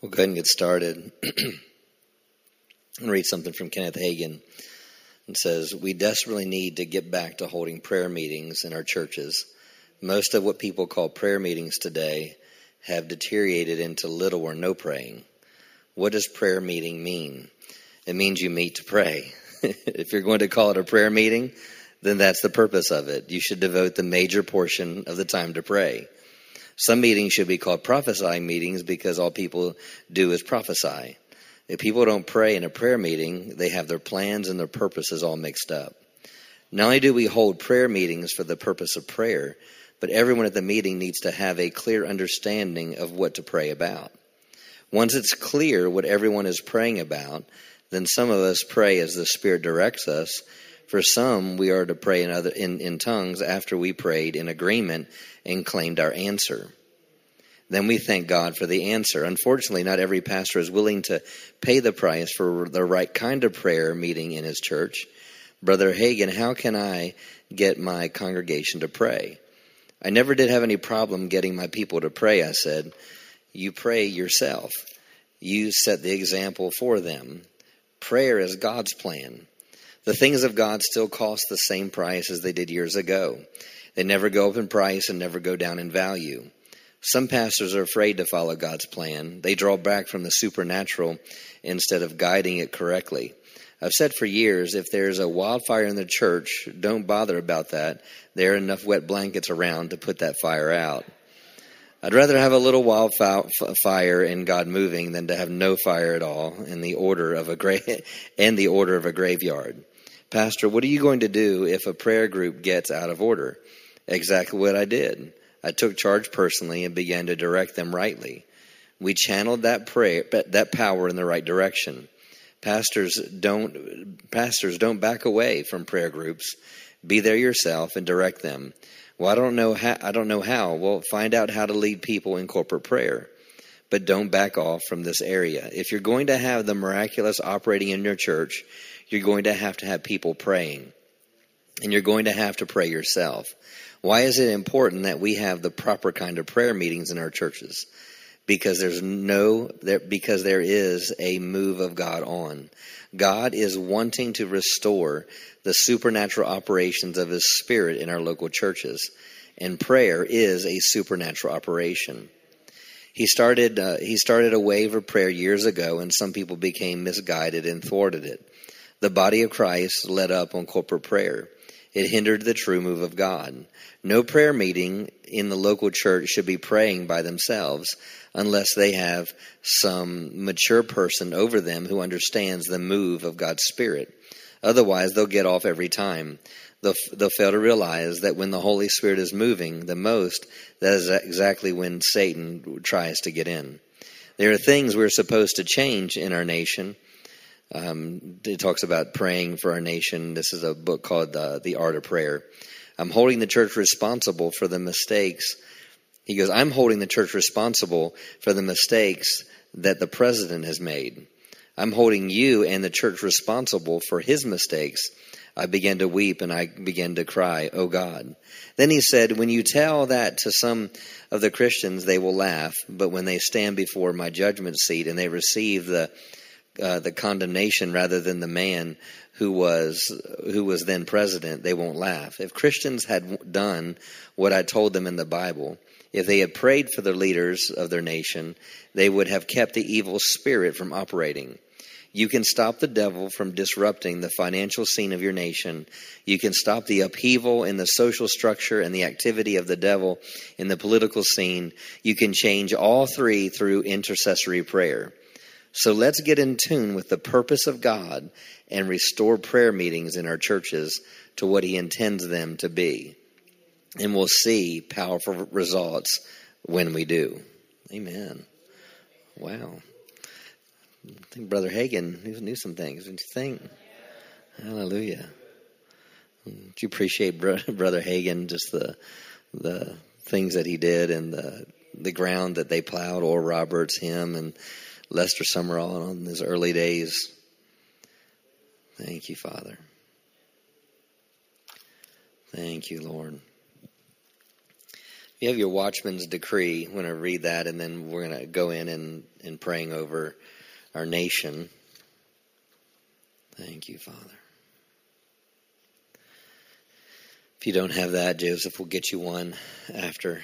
We'll go ahead and get started. and read something from Kenneth Hagin. It says, We desperately need to get back to holding prayer meetings in our churches. Most of what people call prayer meetings today have deteriorated into little or no praying. What does prayer meeting mean? It means you meet to pray. if you're going to call it a prayer meeting, then that's the purpose of it. You should devote the major portion of the time to pray. Some meetings should be called prophesying meetings because all people do is prophesy. If people don't pray in a prayer meeting, they have their plans and their purposes all mixed up. Not only do we hold prayer meetings for the purpose of prayer, but everyone at the meeting needs to have a clear understanding of what to pray about. Once it's clear what everyone is praying about, then some of us pray as the Spirit directs us. For some, we are to pray in, other, in, in tongues after we prayed in agreement and claimed our answer. Then we thank God for the answer. Unfortunately, not every pastor is willing to pay the price for the right kind of prayer meeting in his church. Brother Hagin, how can I get my congregation to pray? I never did have any problem getting my people to pray, I said. You pray yourself. You set the example for them. Prayer is God's plan. The things of God still cost the same price as they did years ago. They never go up in price and never go down in value. Some pastors are afraid to follow God's plan. They draw back from the supernatural instead of guiding it correctly. I've said for years if there's a wildfire in the church, don't bother about that. There are enough wet blankets around to put that fire out. I'd rather have a little wildfire in God moving than to have no fire at all in the order of a gra- and the order of a graveyard. Pastor, what are you going to do if a prayer group gets out of order? Exactly what I did. I took charge personally and began to direct them rightly. We channeled that prayer, that power in the right direction. Pastors don't, pastors don't back away from prayer groups. Be there yourself and direct them. Well, I don't know how. I don't know how. Well, find out how to lead people in corporate prayer, but don't back off from this area. If you're going to have the miraculous operating in your church, you're going to have to have people praying, and you're going to have to pray yourself. Why is it important that we have the proper kind of prayer meetings in our churches? Because there's no there because there is a move of God on. God is wanting to restore the supernatural operations of his spirit in our local churches. And prayer is a supernatural operation. He started uh, he started a wave of prayer years ago and some people became misguided and thwarted it. The body of Christ led up on corporate prayer. It hindered the true move of God. No prayer meeting in the local church should be praying by themselves unless they have some mature person over them who understands the move of God's Spirit. Otherwise, they'll get off every time. They'll, they'll fail to realize that when the Holy Spirit is moving the most, that is exactly when Satan tries to get in. There are things we're supposed to change in our nation um, it talks about praying for our nation. This is a book called uh, The Art of Prayer. I'm holding the church responsible for the mistakes. He goes, I'm holding the church responsible for the mistakes that the president has made. I'm holding you and the church responsible for his mistakes. I began to weep and I began to cry, Oh God. Then he said, When you tell that to some of the Christians, they will laugh, but when they stand before my judgment seat and they receive the uh, the condemnation rather than the man who was who was then president, they won't laugh. If Christians had done what I told them in the Bible, if they had prayed for the leaders of their nation, they would have kept the evil spirit from operating. You can stop the devil from disrupting the financial scene of your nation. You can stop the upheaval in the social structure and the activity of the devil in the political scene. You can change all three through intercessory prayer. So let's get in tune with the purpose of God and restore prayer meetings in our churches to what He intends them to be. And we'll see powerful results when we do. Amen. Wow. I think Brother Hagin knew, some things, didn't you think? Hallelujah. Do you appreciate Brother Hagin, just the the things that he did and the the ground that they plowed, Oral Roberts, him, and Lester Sumrall in his early days. Thank you, Father. Thank you, Lord. You have your watchman's decree. I'm going to read that, and then we're going to go in and, and praying over our nation. Thank you, Father. If you don't have that, Joseph, we'll get you one after.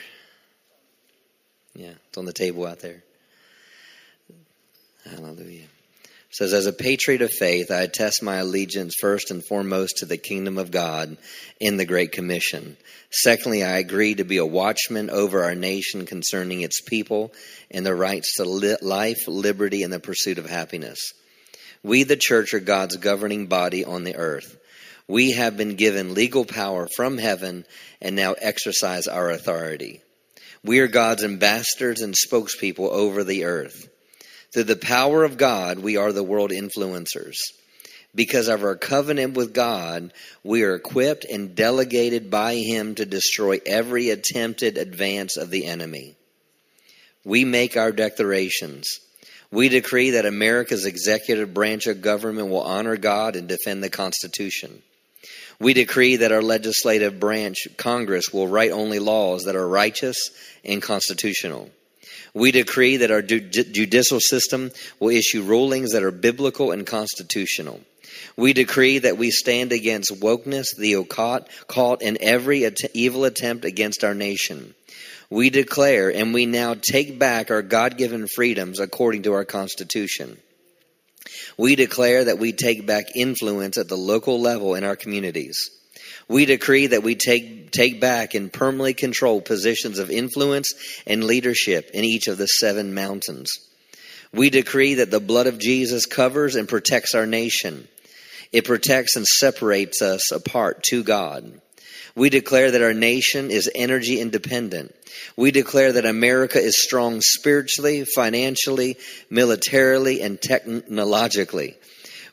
Yeah, it's on the table out there. Hallelujah. It says, As a patriot of faith, I attest my allegiance first and foremost to the kingdom of God in the Great Commission. Secondly, I agree to be a watchman over our nation concerning its people and their rights to li- life, liberty, and the pursuit of happiness. We, the church, are God's governing body on the earth. We have been given legal power from heaven and now exercise our authority. We are God's ambassadors and spokespeople over the earth. Through the power of God, we are the world influencers. Because of our covenant with God, we are equipped and delegated by Him to destroy every attempted advance of the enemy. We make our declarations. We decree that America's executive branch of government will honor God and defend the Constitution. We decree that our legislative branch, Congress, will write only laws that are righteous and constitutional. We decree that our judicial system will issue rulings that are biblical and constitutional. We decree that we stand against wokeness, the occult, caught in every evil attempt against our nation. We declare and we now take back our God given freedoms according to our Constitution. We declare that we take back influence at the local level in our communities. We decree that we take, take back and permanently control positions of influence and leadership in each of the seven mountains. We decree that the blood of Jesus covers and protects our nation. It protects and separates us apart to God. We declare that our nation is energy independent. We declare that America is strong spiritually, financially, militarily, and technologically.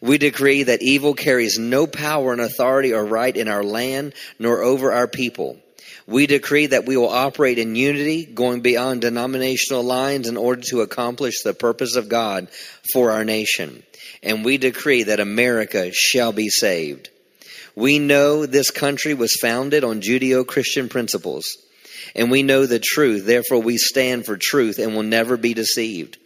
We decree that evil carries no power and authority or right in our land nor over our people. We decree that we will operate in unity, going beyond denominational lines in order to accomplish the purpose of God for our nation. And we decree that America shall be saved. We know this country was founded on Judeo Christian principles, and we know the truth. Therefore, we stand for truth and will never be deceived.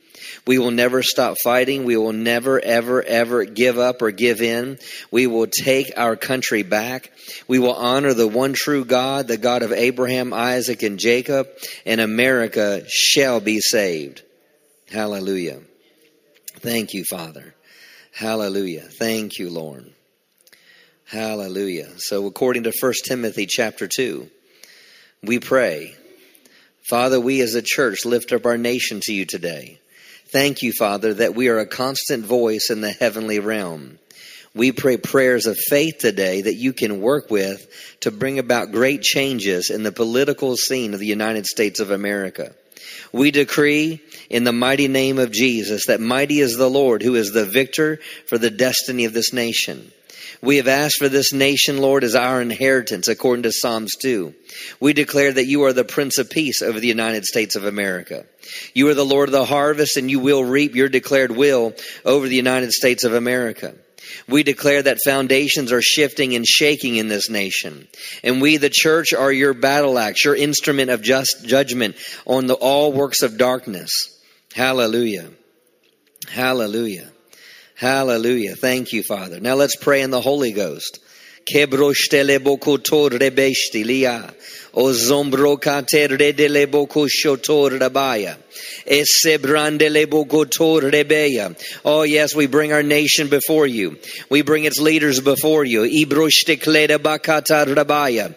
We will never stop fighting. We will never, ever, ever give up or give in. We will take our country back. We will honor the one true God, the God of Abraham, Isaac, and Jacob, and America shall be saved. Hallelujah. Thank you, Father. Hallelujah. Thank you, Lord. Hallelujah. So according to 1 Timothy chapter 2, we pray, Father, we as a church lift up our nation to you today. Thank you, Father, that we are a constant voice in the heavenly realm. We pray prayers of faith today that you can work with to bring about great changes in the political scene of the United States of America. We decree in the mighty name of Jesus that mighty is the Lord who is the victor for the destiny of this nation. We have asked for this nation, Lord, as our inheritance, according to Psalms 2. We declare that you are the Prince of Peace over the United States of America. You are the Lord of the harvest, and you will reap your declared will over the United States of America. We declare that foundations are shifting and shaking in this nation. And we, the church, are your battle axe, your instrument of just judgment on the, all works of darkness. Hallelujah. Hallelujah. Hallelujah. Thank you, Father. Now let's pray in the Holy Ghost. Rabaya. Rebeya. Oh yes, we bring our nation before you. We bring its leaders before you. Ibroshtikleda bakata rabaya.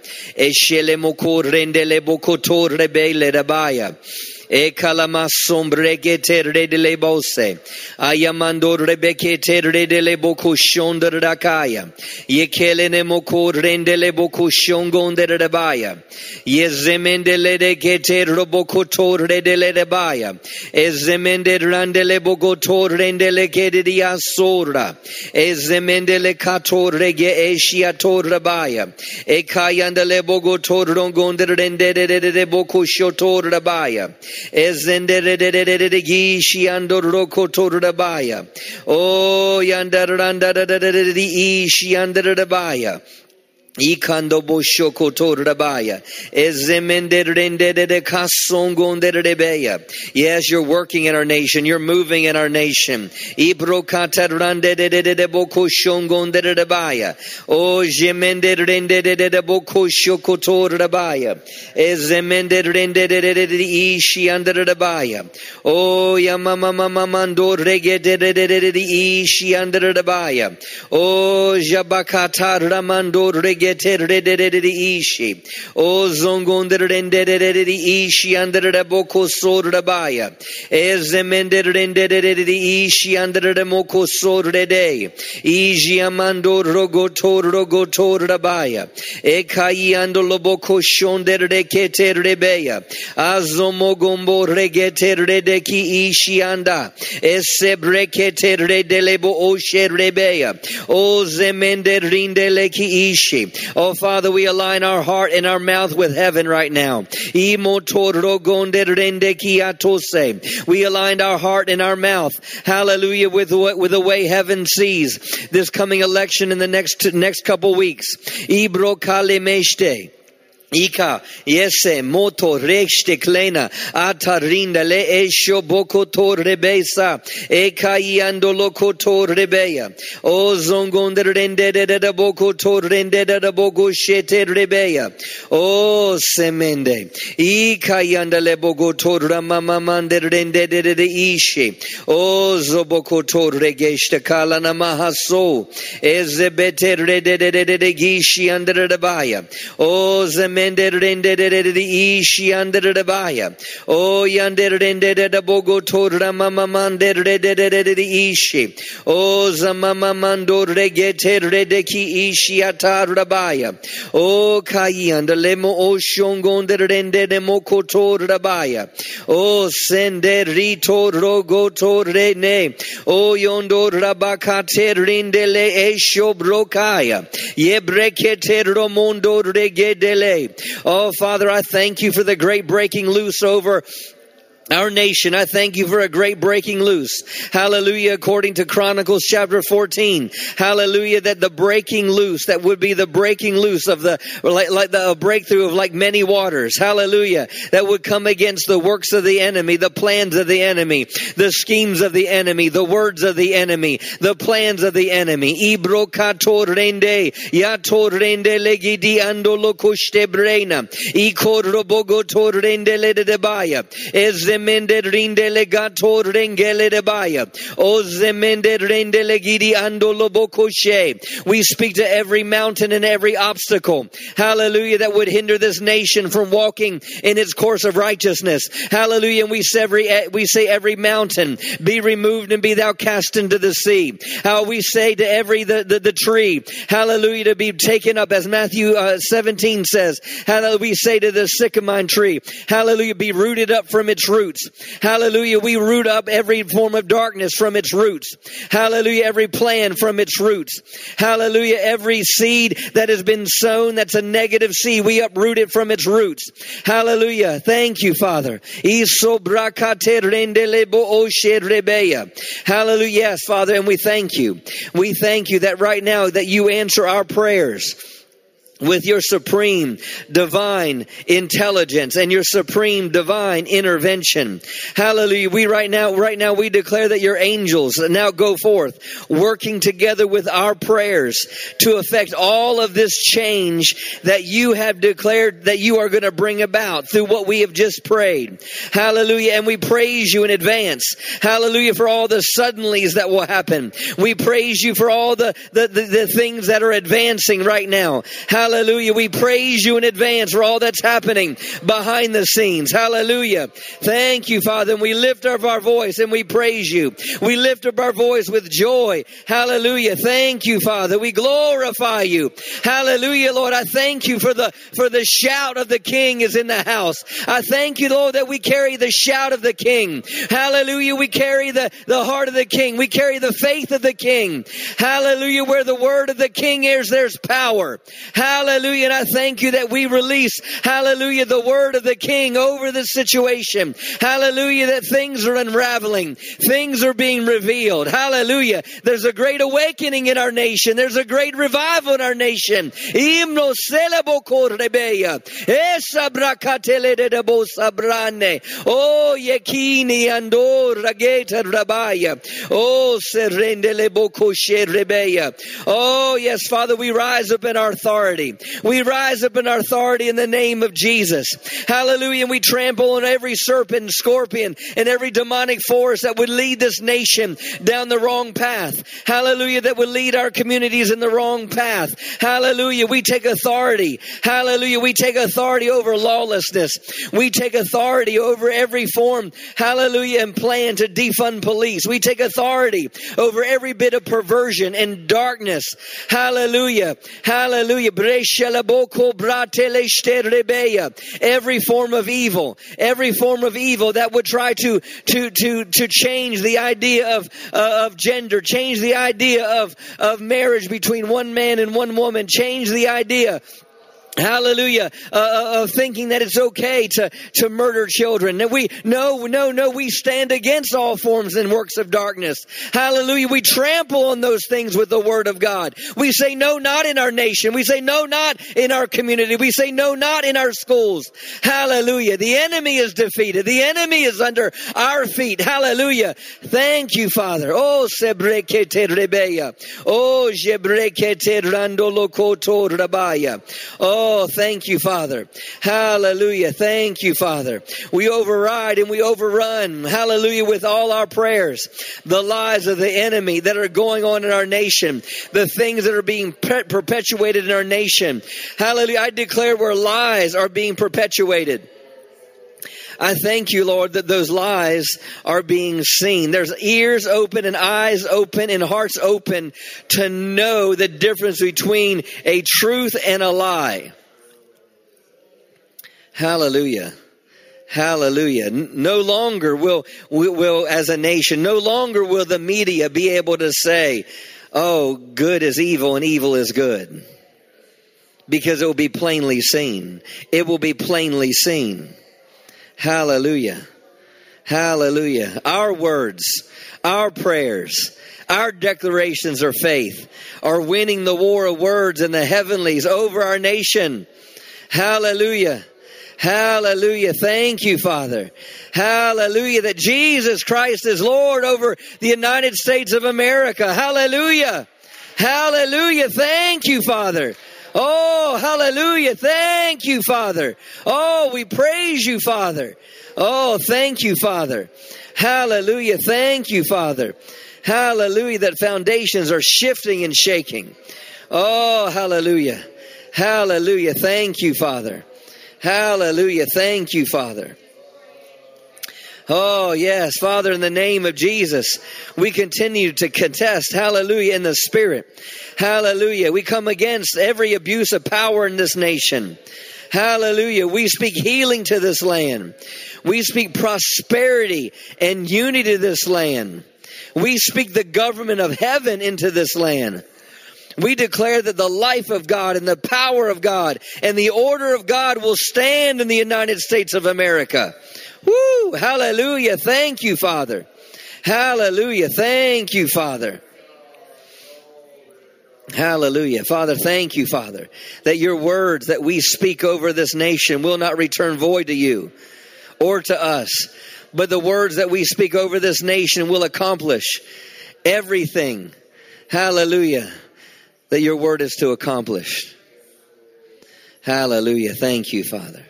Rebele rabaya. E calamassombre terre de le bosse. Ayamando rebeke terre de le boku shonder rakaya. Ye kelene moko rende le boku shongonde rebaya. Ye zemende le de kete roboko torre de le rebaya. E zemende rande le boko torre de le kede di asora. E zemende le katore ge eshia torre baya. E kayanda le bogo torrongonde rende de boku shotor rabaya. Oh. Ikando. Yes, you're working in our nation. You're moving in our nation. Ibrokataranderere boko shongonderebaya. O jemenderendere boko shoko torabaya. Ezemenderendere ishi anderebaya. O yamama mama mando regedere ishi anderebaya. O jabakata ramando regedere ishi. O zongonderendere ishi andere boko sorabaya. Ezemendere ishi andere moko sorede. Iji amando rogotor rogotor rabaya. Ekai ando loboko shondere kete rebeya. Azomogombo regete rede ki ishi anda. Esebrekete redelebo oshe rebeya. O zemende rindele ki Oh, Father, we align our heart and our mouth with heaven right now. We aligned our heart and our mouth, hallelujah, with, with the way heaven sees this coming election in the next, next couple weeks. Ibro Ika yese moto rekste klena atarinda le esho boko to rebesa eka iando loko to rebeya o zongonde rende de de boko to rende de boko shete rebeya o semende ika yanda le boko to ramama mande rende de de ishe o zoboko to regeste kala na mahaso ezebete rede de de de gishi under the baya o zemende ishi oh, under the baya o yonder rende de bogo to ramamamande rede de ishi o oh, zamama mando regete rede ki ishi atar rabaya o oh, kayanda lemo o shongonde rende de moko to rabaya o sende rito rogo to rene o yondo rabakate rindele esho brokaya yebrekete romondo regedele Oh, Father, I thank you for the great breaking loose over our nation, I thank you for a great breaking loose. Hallelujah. According to Chronicles chapter 14. Hallelujah. That the breaking loose, that would be the breaking loose of the, like, like the breakthrough of like many waters. Hallelujah. That would come against the works of the enemy, the plans of the enemy, the schemes of the enemy, the words of the enemy, the plans of the enemy. Ibro We speak to every mountain and every obstacle. Hallelujah. That would hinder this nation from walking in its course of righteousness. Hallelujah. And we say every, we say every mountain be removed and be thou cast into the sea. How we say to every, the, the, the tree, hallelujah, to be taken up as Matthew uh, 17 says. Hallelujah. We say to the sycamore tree, hallelujah, be rooted up from its roots roots. Hallelujah. We root up every form of darkness from its roots. Hallelujah. Every plan from its roots. Hallelujah. Every seed that has been sown that's a negative seed, we uproot it from its roots. Hallelujah. Thank you, Father. Hallelujah. Yes, Father. And we thank you. We thank you that right now that you answer our prayers with your supreme divine intelligence and your supreme divine intervention. Hallelujah. We right now, right now, we declare that your angels now go forth working together with our prayers to affect all of this change that you have declared that you are going to bring about through what we have just prayed. Hallelujah. And we praise you in advance. Hallelujah for all the suddenlies that will happen. We praise you for all the, the, the, the things that are advancing right now. Hallelujah Hallelujah. We praise you in advance for all that's happening behind the scenes. Hallelujah. Thank you, Father. And we lift up our voice and we praise you. We lift up our voice with joy. Hallelujah. Thank you, Father. We glorify you. Hallelujah, Lord. I thank you for the, for the shout of the King is in the house. I thank you, Lord, that we carry the shout of the King. Hallelujah. We carry the, the heart of the King. We carry the faith of the King. Hallelujah. Where the word of the King is, there's power. Hallelujah. Hallelujah. And I thank you that we release, hallelujah, the word of the King over the situation. Hallelujah, that things are unraveling. Things are being revealed. Hallelujah. There's a great awakening in our nation. There's a great revival in our nation. Oh, yekini ando rageta rabaya. Oh, serende lebo koshe rebeya. Oh, yes, Father, we rise up in our authority. We rise up in our authority in the name of Jesus. Hallelujah. And we trample on every serpent and scorpion and every demonic force that would lead this nation down the wrong path. Hallelujah. That would lead our communities in the wrong path. Hallelujah. We take authority. Hallelujah. We take authority over lawlessness. We take authority over every form. Hallelujah. And plan to defund police. We take authority over every bit of perversion and darkness. Hallelujah. Hallelujah. Every form of evil, every form of evil that would try to, to, to, to change the idea of, uh, of gender, change the idea of, of marriage between one man and one woman, change the idea Hallelujah. Uh, uh, of thinking that it's okay to, to murder children. We, no, no, no, we stand against all forms and works of darkness. Hallelujah. We trample on those things with the word of God. We say no, not in our nation. We say no, not in our community. We say no, not in our schools. Hallelujah. The enemy is defeated. The enemy is under our feet. Hallelujah. Thank you, Father. Oh, sebrekete rebeya. Oh, jebrekete randolo koto rabaya. Oh, Oh, thank you, Father. Hallelujah. Thank you, Father. We override and we overrun, hallelujah, with all our prayers, the lies of the enemy that are going on in our nation, the things that are being perpetuated in our nation. Hallelujah. I declare where lies are being perpetuated. I thank you, Lord, that those lies are being seen. There's ears open and eyes open and hearts open to know the difference between a truth and a lie. Hallelujah. Hallelujah. No longer will, will, as a nation, no longer will the media be able to say, oh, good is evil and evil is good. Because it will be plainly seen. It will be plainly seen. Hallelujah. Hallelujah. Our words, our prayers, our declarations of faith are winning the war of words in the heavenlies over our nation. Hallelujah. Hallelujah. Thank you, Father. Hallelujah. That Jesus Christ is Lord over the United States of America. Hallelujah. Hallelujah. Thank you, Father. Oh, hallelujah. Thank you, Father. Oh, we praise you, Father. Oh, thank you, Father. Hallelujah. Thank you, Father. Hallelujah. That foundations are shifting and shaking. Oh, hallelujah. Hallelujah. Thank you, Father. Hallelujah. Thank you, Father. Oh, yes, Father, in the name of Jesus, we continue to contest, hallelujah, in the Spirit. Hallelujah. We come against every abuse of power in this nation. Hallelujah. We speak healing to this land. We speak prosperity and unity to this land. We speak the government of heaven into this land. We declare that the life of God and the power of God and the order of God will stand in the United States of America. Woo! Hallelujah. Thank you, Father. Hallelujah. Thank you, Father. Hallelujah. Father, thank you, Father, that your words that we speak over this nation will not return void to you or to us, but the words that we speak over this nation will accomplish everything. Hallelujah that your word is to accomplish. Hallelujah. Thank you, Father.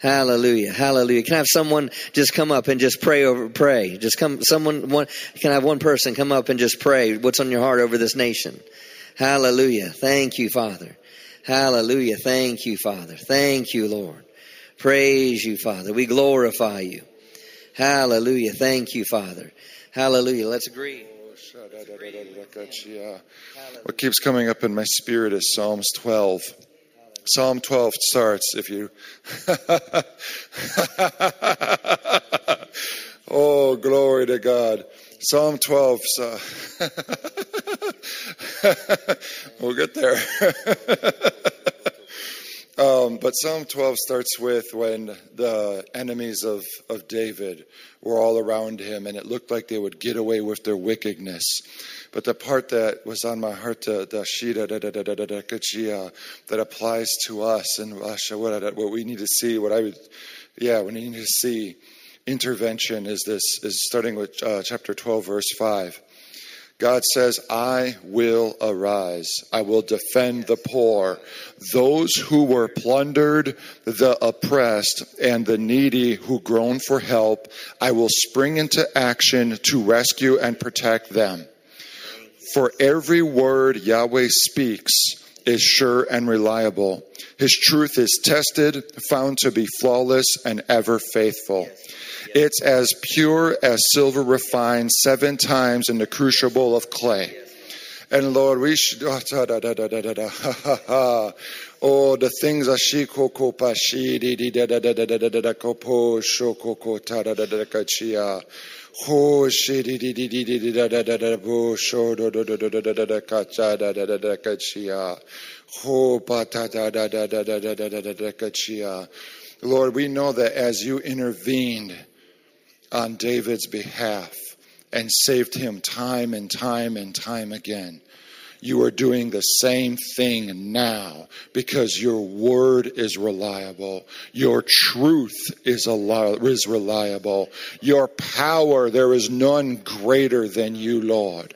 Hallelujah. Hallelujah. Can I have someone just come up and just pray over, pray. Just come, someone, one, can I have one person come up and just pray what's on your heart over this nation? Hallelujah. Thank you, Father. Hallelujah. Thank you, Father. Thank you, Lord. Praise you, Father. We glorify you. Hallelujah. Thank you, Father. Hallelujah. Let's agree. Oh, What keeps coming up in my spirit is Psalms 12. Psalm 12 starts, if you. oh, glory to God. Psalm 12. So we'll get there. But Psalm 12 starts with when the enemies of, of David were all around him, and it looked like they would get away with their wickedness. But the part that was on my heart, the the that applies to us and what, what we need to see, what I would, yeah, we need to see intervention is this, is starting with uh, chapter 12, verse 5. God says, I will arise. I will defend the poor, those who were plundered, the oppressed, and the needy who groan for help. I will spring into action to rescue and protect them. For every word Yahweh speaks is sure and reliable. His truth is tested, found to be flawless, and ever faithful. It's as pure as silver refined seven times in the crucible of clay. And Lord, we should, oh, da, da, da, da, da, da, ha, ha, ha. Oh, the things are she koko pa shi di di da da da da da da da da kopo sho koko ta da da da da ka chia. Ho shi di di di di di di da da da da bo sho do do do do do da da da ka cha da da da da ka chia. Ho pa ta da da da da da da da da da da ka chia. Lord, we know that as you intervened on David's behalf and saved him time and time and time again. You are doing the same thing now because your word is reliable. Your truth is, reliable. Your power, there is none greater than you, Lord.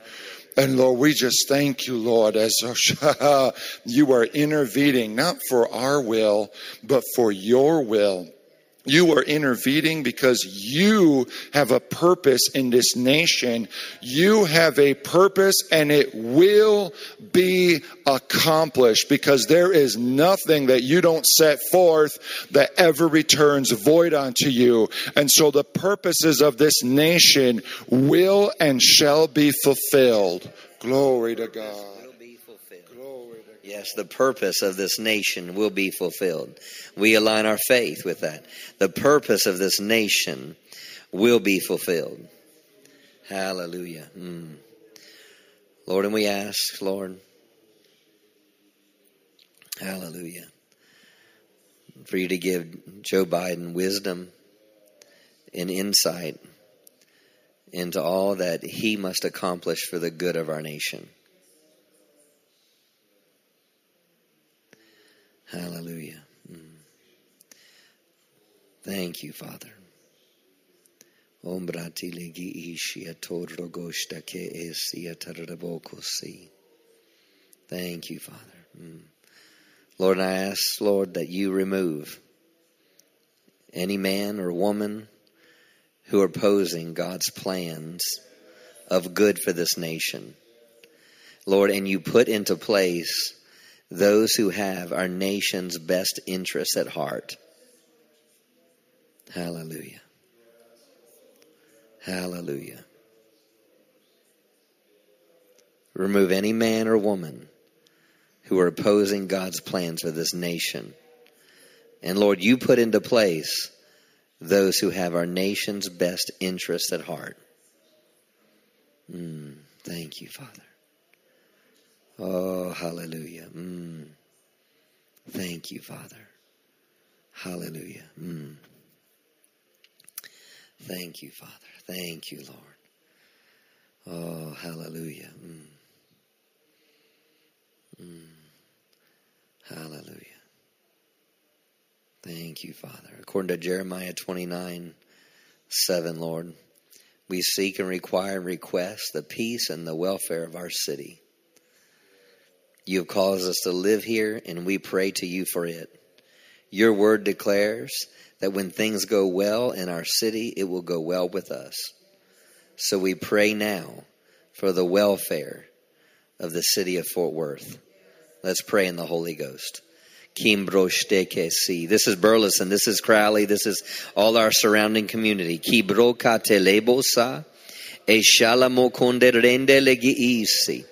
And Lord, we just thank you, Lord, as you are intervening, not for our will, but for your will. You are intervening because you have a purpose in this nation. You have a purpose and it will be accomplished because there is nothing that you don't set forth that ever returns void unto you. And so the purposes of this nation will and shall be fulfilled. Glory to God. Will be fulfilled. Glory to God. Yes, the purpose of this nation will be fulfilled. We align our faith with that. The purpose of this nation will be fulfilled. Hallelujah. Mm. Lord, and we ask, Lord, hallelujah, for you to give Joe Biden wisdom and insight into all that he must accomplish for the good of our nation. Hallelujah. Mm. Thank you, Father. Thank you, Father. Mm. Lord, I ask, Lord, that you remove any man or woman who are opposing God's plans of good for this nation. Lord, and you put into place those who have our nation's best interests at heart. Hallelujah. Hallelujah. Remove any man or woman who are opposing God's plans for this nation. And Lord, you put into place those who have our nation's best interests at heart. Mm, thank you, Father. Oh, hallelujah. Mm. Thank you, Father. Hallelujah. Mm. Thank you, Father. Thank you, Lord. Oh, hallelujah. Mm. Mm. Hallelujah. Thank you, Father. According to Jeremiah 29 7, Lord, we seek and require and request the peace and the welfare of our city. You have caused us to live here, and we pray to you for it. Your word declares that when things go well in our city, it will go well with us. So we pray now for the welfare of the city of Fort Worth. Let's pray in the Holy Ghost. This is Burleson. This is Crowley. This is all our surrounding community. Kibrokatelebosa. Eshalamo konderende legiisi.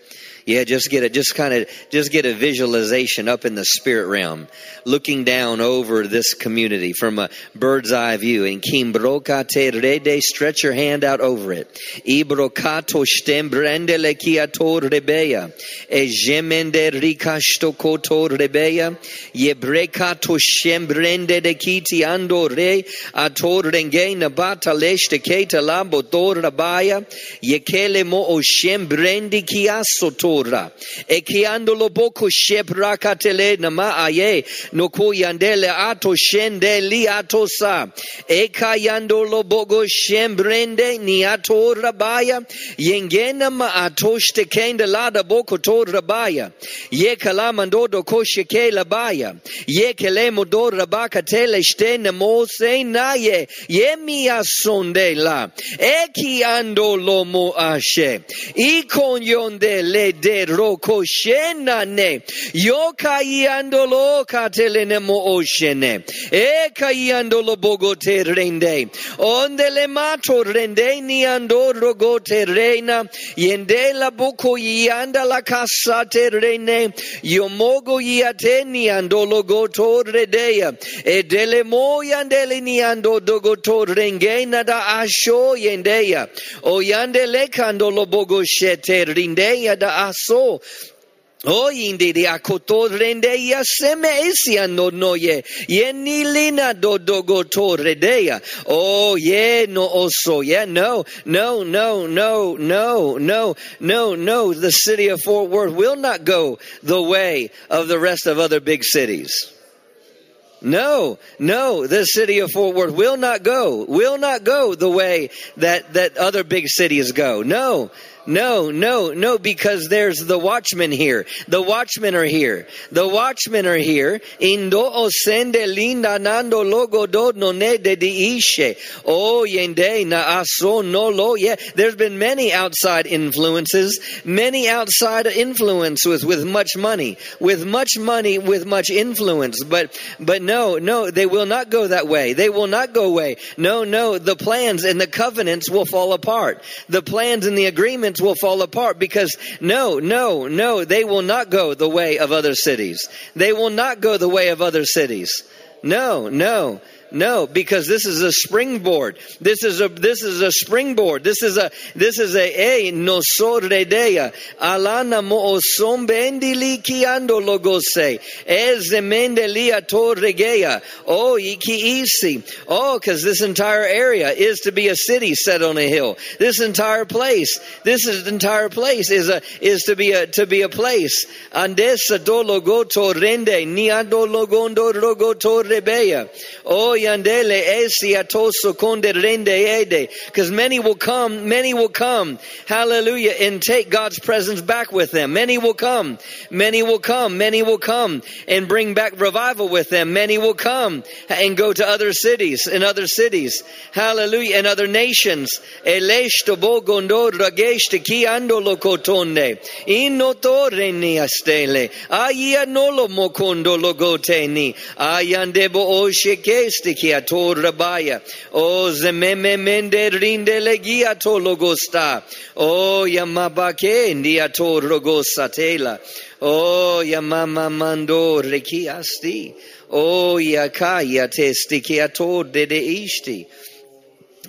Yeah, just get it. Just kind of, just get a visualization up in the spirit realm, looking down over this community from a bird's eye view. And kimbrokate rede, stretch your hand out over it. Ibrokato stembrendele kiator rebeya. E gemende rikasto kotor rebeya. Yebrekato shembrende de kiti ando re. Ator renge nabata leshte keta lambo tor rabaya. Yekele mo o shembrendi kiaso. Torah. Ekiando loboko shebrakatele nama aye noko yandele ato shende li ato sa. Ekayando lobogo shembrende ni ato rabaya. Yengena ma ato shtekende lada boko to rabaya. Ye do doko sheke labaya. Ye kelemo do rabakatele shtene mose naye. Ye mia asonde la. Ekiando lomo ashe. Ikonyon de le de roko shenane. Yo kaiandolo katelene mo oshene. E kaiandolo bogote rende. Onde le mato rende ni ando rogote reina. Yende la boko yianda la kasate rene. Yomogo yiate ni andolo goto redeya. Edele mo yandele ni ando dogoto rengena da asho yendeya. O yandele kandolo bogo shete rindeya da aso. O indi di akoto rende ya seme esia no no ye ye nilina do dogo to redeya. Oh yeah no also yeah no no no no no no no no the city of Fort Worth will not go the way of the rest of other big cities. No, no, the city of Fort Worth will not go, will not go the way that, that other big cities go. No, no, no, no, because there's the watchmen here. The watchmen are here. The watchmen are here. Indo osende linda nando logo ne de di ishe. Oh, yende na aso no lo. Yeah, there's been many outside influences, many outside influence with, with much money, with much money, with much influence. But, but no, no, they will not go that way. They will not go away. No, no, the plans and the covenants will fall apart. The plans and the agreements will fall apart because no, no, no, they will not go the way of other cities. They will not go the way of other cities. No, no. No, because this is a springboard. This is a this is a springboard. This is a this is a a no sorredea. Alana mo osombendi li kiando logose. Ezemende li atorregea. Oh iki isi. Oh, because this entire area is to be a city set on a hill. This entire place, this is entire place is a is to be a to be a place. Andesa dologo torrende ni adologondo rogo torrebea. Oh rende ede. Because many will come, many will come, hallelujah, and take God's presence back with them. Many will come, many will come, many will come. And bring back revival with them. Many will come and go to other cities, in other cities, hallelujah, and other nations. Ayandebo o Tekia Tor Rabaya. O Zememe Mende Rindelegia Tologosta. O Yamabake Ndia rogosa tela. O Yamama Mando Rekiasti. O Yakaya Testikia Tor Dede Ishti.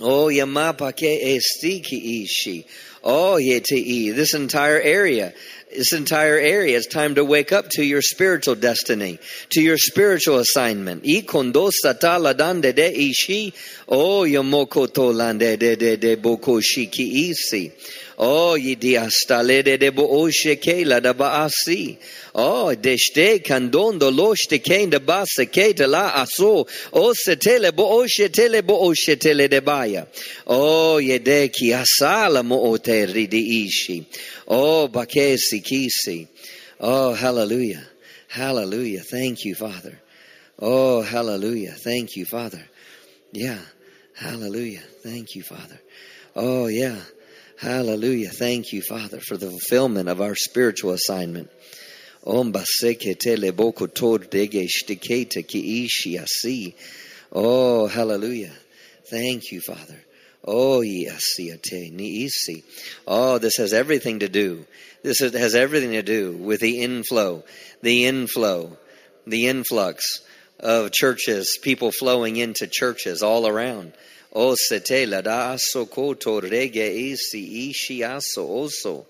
O Yamapake Estiki Ishi. Oh, yeti. This entire area, this entire area, it's time to wake up to your spiritual destiny, to your spiritual assignment. I kondo satala dande de ishi. Oh, yamoko to de de de boko shiki isi. Oh, yidi astale de de bo oshe ke la da baasi. Oh, deshte kandondo loshte ke de basa ke de la aso. Oh, setele bo oshe tele bo oshe tele de baya. Oh, yede ki asala mo ote ridi ishi. Oh, bakesi kisi. Oh, hallelujah. Hallelujah. Thank you, Father. Oh, hallelujah. Thank you, Father. Yeah. Hallelujah. Thank you, Father. Oh, yeah. Hallelujah. Thank you, Father, for the fulfillment of our spiritual assignment. Oh, hallelujah. Thank you, Father. Oh. Oh, this has everything to do. This has everything to do with the inflow, the inflow, the influx of churches, people flowing into churches all around. Oh, sete la da aso koto rege isi ishi aso oso.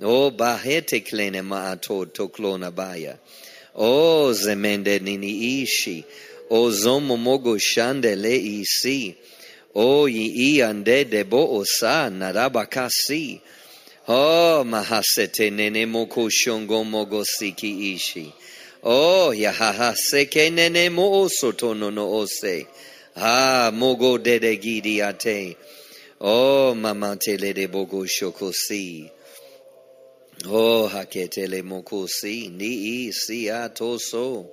Oh, bahete klene maato toklona baya. Oh, zemende nini ishi. Oh, zomo mogo shande le isi. O yi ande de bo osa narabakasi. Oh mahasete nene moko shongo mogo siki ishi. Yahaha seke nene mo oso no no. Ah mogo dede gidi ate. Oh mamante le de bogo shokosi. Oh haketele mokosi ni si atoso.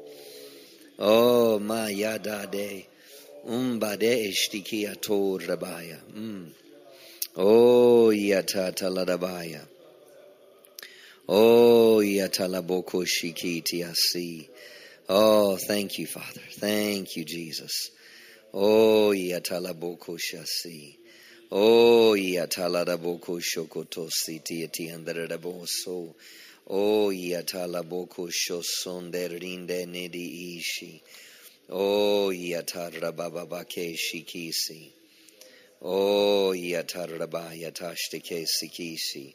Oh ma yadade. Umbade eshtiki ator rabaya. Mm. Oh yata taladabaya. Oh yatalaboko shikiti asi. Oh, thank you, Father. Thank you, Jesus. Oh yatalaboko shasi. Oh yataladaboko shokotosi tiati andaraboso. Oh yatalaboko shosonderinde nedi ishi. Oh, yatarababake shikisi. Oh, yataraba yatashtike sikisi.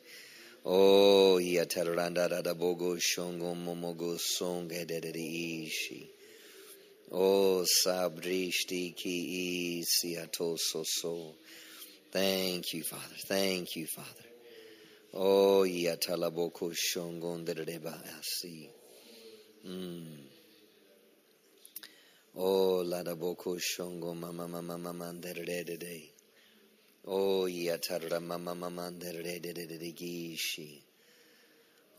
Oh, da bogo shongo momogo songe ishi. Oh, sabrishti ki siatoso so. Thank you, Father. Thank you, Father. Oh, yatalaboko shongon dereba asi. Mm. Oh, ladaboko shongo mama mama mama de. Oh, yatarra mama mama de gishi.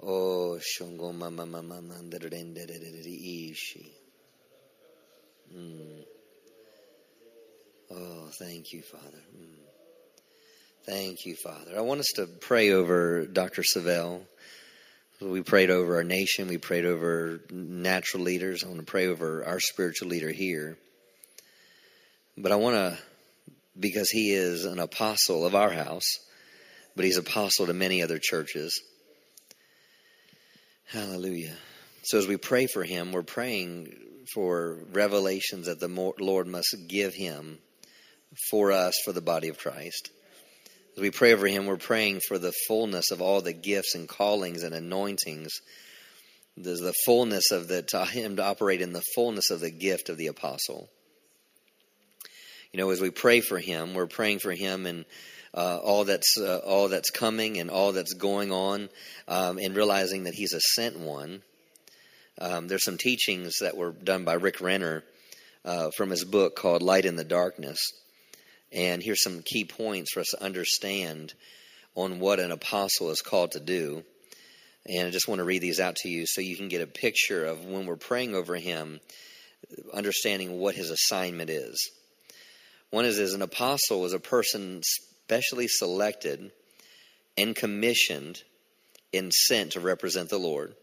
Oh, shongo mama mama de ishi. Mm. Oh, thank you, Father. Mm. Thank you, Father. I want us to pray over Dr. Savelle. We prayed over our nation. We prayed over natural leaders. I want to pray over our spiritual leader here. But I want to, because he is an apostle of our house, but he's apostle to many other churches. Hallelujah. So as we pray for him, we're praying for revelations that the Lord must give him for us, for the body of Christ. As we pray over him, we're praying for the fullness of all the gifts and callings and anointings. There's the fullness of the to him to operate in the fullness of the gift of the apostle. You know, as we pray for him, we're praying for him and uh, all that's uh, all that's coming and all that's going on, um, and realizing that he's a sent one. Um, there's some teachings that were done by Rick Renner uh, from his book called Light in the Darkness and here's some key points for us to understand on what an apostle is called to do. And I just want to read these out to you so you can get a picture of when we're praying over him, understanding what his assignment is. One is, is an apostle is a person specially selected and commissioned and sent to represent the Lord.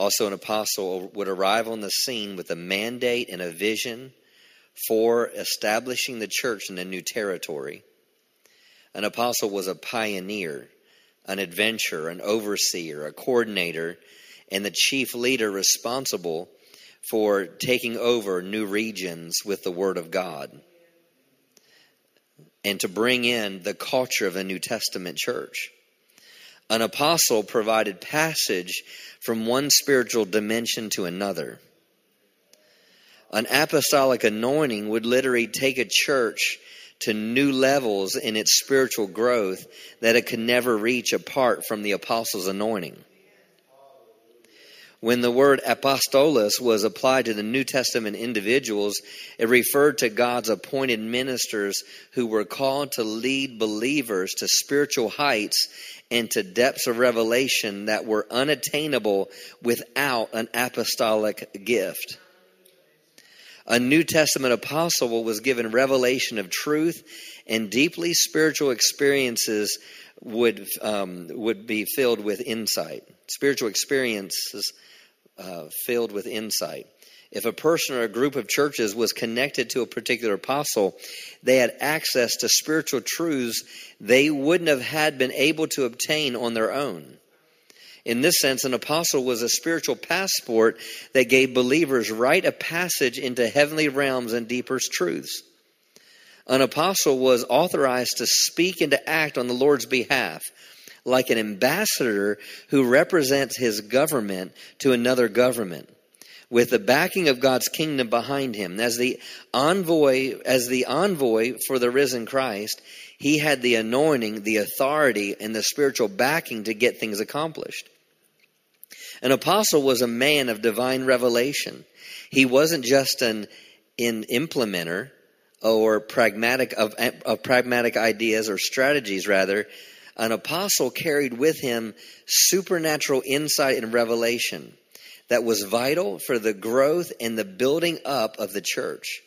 Also, an apostle would arrive on the scene with a mandate and a vision for establishing the church in a new territory. An apostle was a pioneer, an adventurer, an overseer, a coordinator, and the chief leader responsible for taking over new regions with the Word of God and to bring in the culture of a New Testament church. An apostle provided passage from one spiritual dimension to another an apostolic anointing would literally take a church to new levels in its spiritual growth that it could never reach apart from the apostles' anointing. When the word apostolos was applied to the New Testament individuals, it referred to God's appointed ministers who were called to lead believers to spiritual heights and to depths of revelation that were unattainable without an apostolic gift a New Testament apostle was given revelation of truth, and deeply spiritual experiences would um, would be filled with insight. Spiritual experiences uh, filled with insight. If a person or a group of churches was connected to a particular apostle, they had access to spiritual truths they wouldn't have had been able to obtain on their own. In this sense, an apostle was a spiritual passport that gave believers right of passage into heavenly realms and deeper truths. An apostle was authorized to speak and to act on the Lord's behalf, like an ambassador who represents his government to another government with the backing of God's kingdom behind him. As the envoy, as the envoy for the risen Christ, he had the anointing, the authority, and the spiritual backing to get things accomplished. An apostle was a man of divine revelation. He wasn't just an, an implementer or pragmatic of, of pragmatic ideas or strategies rather an apostle carried with him supernatural insight and revelation that was vital for the growth and the building up of the church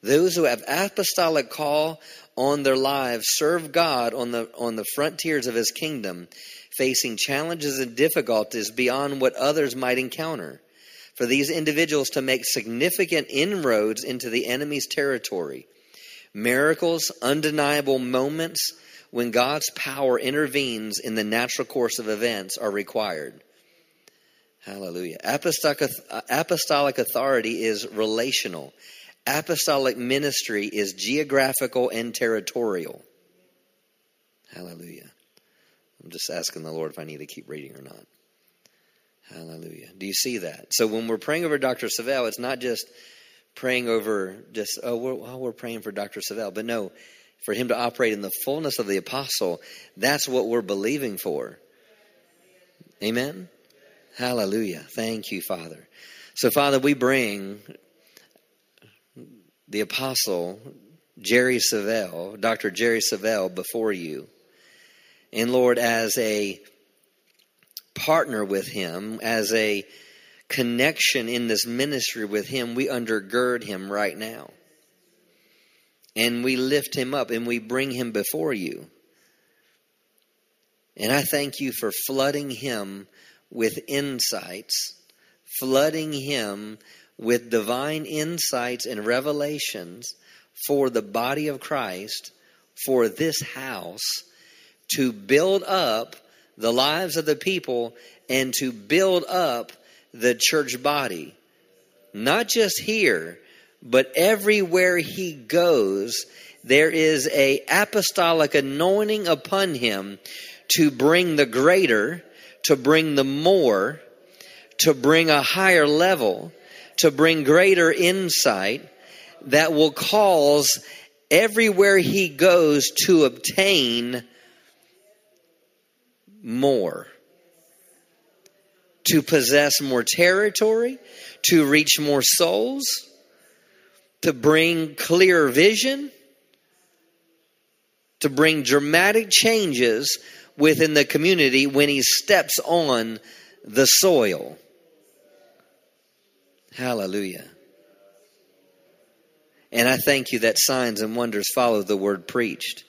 those who have apostolic call on their lives serve god on the on the frontiers of his kingdom facing challenges and difficulties beyond what others might encounter for these individuals to make significant inroads into the enemy's territory. Miracles, undeniable moments when God's power intervenes in the natural course of events are required. Hallelujah. Apostolic, apostolic authority is relational. Apostolic ministry is geographical and territorial. Hallelujah. I'm just asking the Lord if I need to keep reading or not. Hallelujah. Do you see that? So when we're praying over Dr. Savelle, it's not just praying over just, oh, we're, oh, we're praying for Dr. Savelle. But no, for him to operate in the fullness of the apostle, that's what we're believing for. Amen? Hallelujah. Thank you, Father. So, Father, we bring the apostle Jerry Savelle, Dr. Jerry Savelle, before you. And Lord, as a partner with him, as a connection in this ministry with him, we undergird him right now. And we lift him up and we bring him before you. And I thank you for flooding him with insights, flooding him with divine insights and revelations for the body of Christ, for this house to build up the lives of the people and to build up the church body. Not just here, but everywhere he goes, there is a apostolic anointing upon him to bring the greater, to bring the more, to bring a higher level, to bring greater insight that will cause everywhere he goes to obtain more. To possess more territory, to reach more souls, to bring clear vision, to bring dramatic changes within the community when he steps on the soil. Hallelujah. And I thank you that signs and wonders follow the word preached.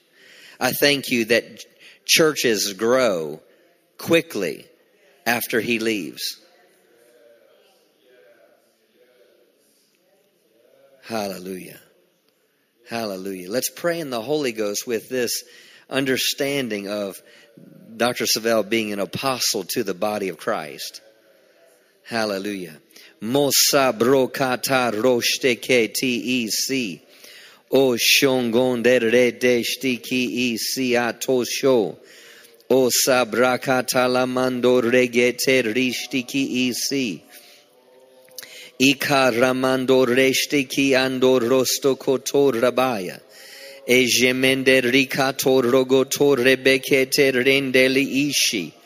I thank you that churches grow quickly after he leaves. Hallelujah. Hallelujah. Let's pray in the Holy Ghost with this understanding of Dr. Savelle being an apostle to the body of Christ. Hallelujah. Mosa brokata roshteke ti O shongon dere de shtiki isi atosho. O sabrakata la mando regete rishtiki isi. Ika ramando reshtiki ando rosto kotor rabaya. E gemende rikato rogoto rebekete rendeli ishi.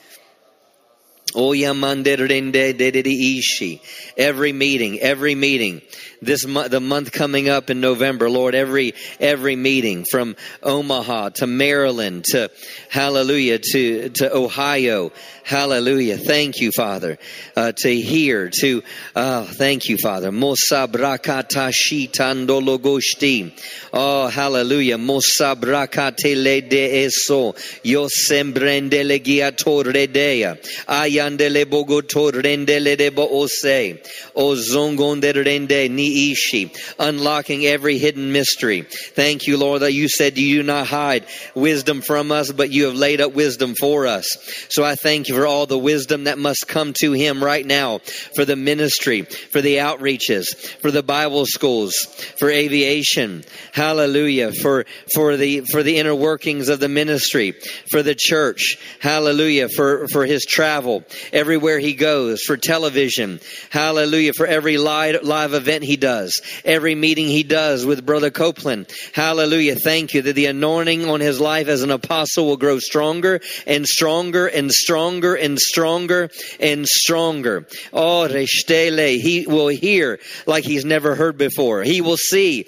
Every meeting, every meeting. This month, the month coming up in November, Lord, every every meeting from Omaha to Maryland to Hallelujah to to Ohio, Hallelujah. Thank you, Father, uh, to hear to uh, thank you, Father. Mosabrakatashi tandologoshti. Oh, Hallelujah. Mosabrakatele de eso. Yo sembrendele giatore dea. Aya bogoto rendele de boose. O zongonde rende ni ishi. Unlocking every hidden mystery. Thank you, Lord, that you said you do not hide wisdom from us, but you have laid up wisdom for us. So I thank you for all the wisdom that must come to him right now for the ministry, for the outreaches, for the Bible schools, for aviation. Hallelujah. For, for the, for the inner workings of the ministry, for the church. Hallelujah. For, for his travel everywhere he goes, for television. Hallelujah. For every live, live event he does, every meeting he does with Brother Copeland. Hallelujah. Thank you that the anointing on his life as an apostle will grow stronger and stronger and stronger and stronger and stronger. Oh, Reshtele. He will hear like he's never heard before. He will see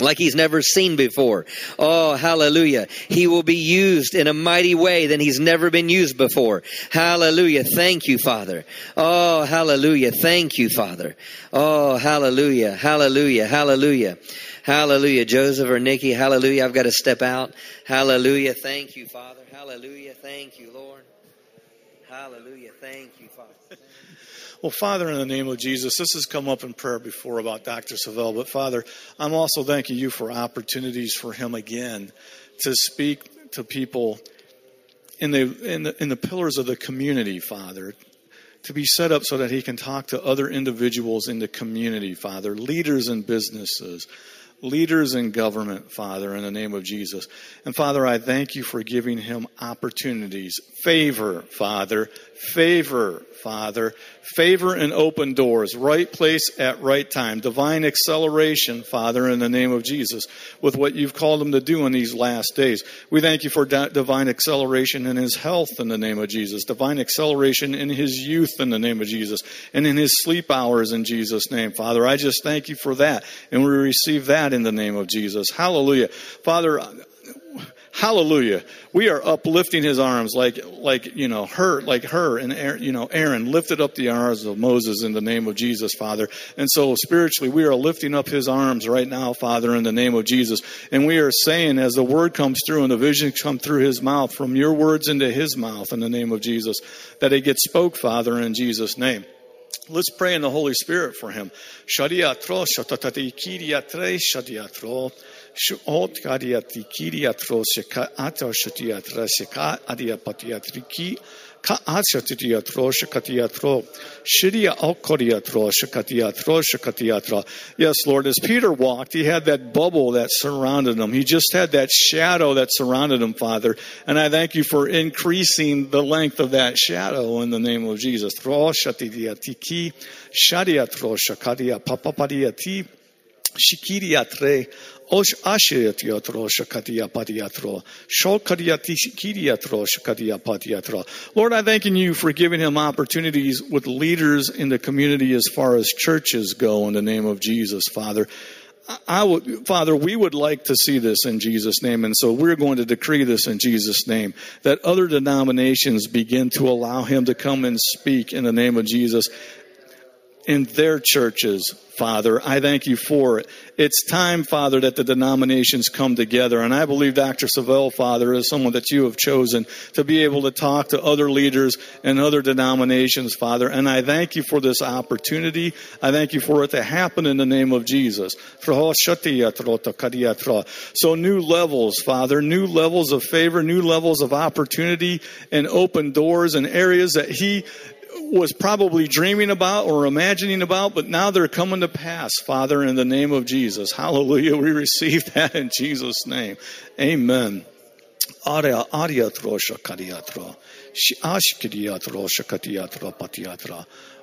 like he's never seen before. Oh, hallelujah. He will be used in a mighty way than he's never been used before. Hallelujah. Thank you, Father. Oh, hallelujah. Thank you, Father. Oh, hallelujah. Hallelujah. Hallelujah. Hallelujah. Joseph or Nikki, hallelujah. I've got to step out. Hallelujah. Thank you, Father. Hallelujah. Thank you, Lord. Hallelujah. Thank you. Well, Father, in the name of Jesus, this has come up in prayer before about Dr. Savelle, but Father, I'm also thanking you for opportunities for him again to speak to people in the, in the, in the pillars of the community, Father, to be set up so that he can talk to other individuals in the community, Father, leaders in businesses, leaders in government, Father, in the name of Jesus. And Father, I thank you for giving him opportunities, favor, Father, favor, Father, favor and open doors, right place at right time, divine acceleration, Father, in the name of Jesus, with what you've called him to do in these last days. We thank you for di- divine acceleration in his health in the name of Jesus, divine acceleration in his youth in the name of Jesus, and in his sleep hours in Jesus' name, Father. I just thank you for that, and we receive that in the name of Jesus. Hallelujah. Father, hallelujah. We are uplifting his arms like like you know Hur like Hur and Aaron, you know aaron lifted up the arms of moses in the name of jesus father. And so spiritually we are lifting up his arms right now father in the name of jesus. And we are saying as the word comes through and the vision come through his mouth from your words into his mouth in the name of jesus that it gets spoke father in jesus name. Let's pray in the Holy Spirit for him. Kiriatro, sheka ato shatiatra, sheka adiapatiatriki. Ka achatiatro, shakatiatro. Shiria okoriatro, shakatiatro, shakatiatra. Yes, Lord, as Peter walked, he had that bubble that surrounded him. He just had that shadow that surrounded him, Father. And I thank you for increasing the length of that shadow in the name of Jesus. Tro shatiatiki, shadiatro, shakadia papapadiati. Shikiriatre, Osh ashiriatro shakadia padiatro, shokadiati shikiriatro shakadia padiatro. Lord, I thank you for giving him opportunities with leaders in the community as far as churches go in the name of Jesus, Father. I would, Father, we would like to see this in Jesus' name, and so we're going to decree this in Jesus' name that other denominations begin to allow him to come and speak in the name of Jesus in their churches, Father. I thank you for it. It's time, Father, that the denominations come together. And I believe Dr. Savelle, Father, is someone that you have chosen to be able to talk to other leaders and other denominations, Father. And I thank you for this opportunity. I thank you for it to happen in the name of Jesus. So new levels, Father, new levels of favor, new levels of opportunity and open doors and areas that he was probably dreaming about or imagining about, but now they're coming to pass, Father, in the name of Jesus. Hallelujah. We receive that in Jesus' name. Amen.